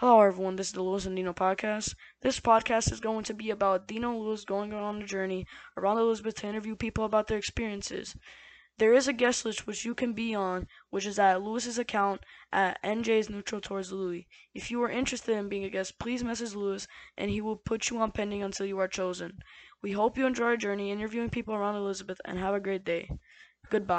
Hello, everyone. This is the Lewis and Dino podcast. This podcast is going to be about Dino Lewis going on a journey around Elizabeth to interview people about their experiences. There is a guest list which you can be on, which is at Lewis's account at NJ's Neutral Towards Louis. If you are interested in being a guest, please message Lewis and he will put you on pending until you are chosen. We hope you enjoy our journey interviewing people around Elizabeth and have a great day. Goodbye.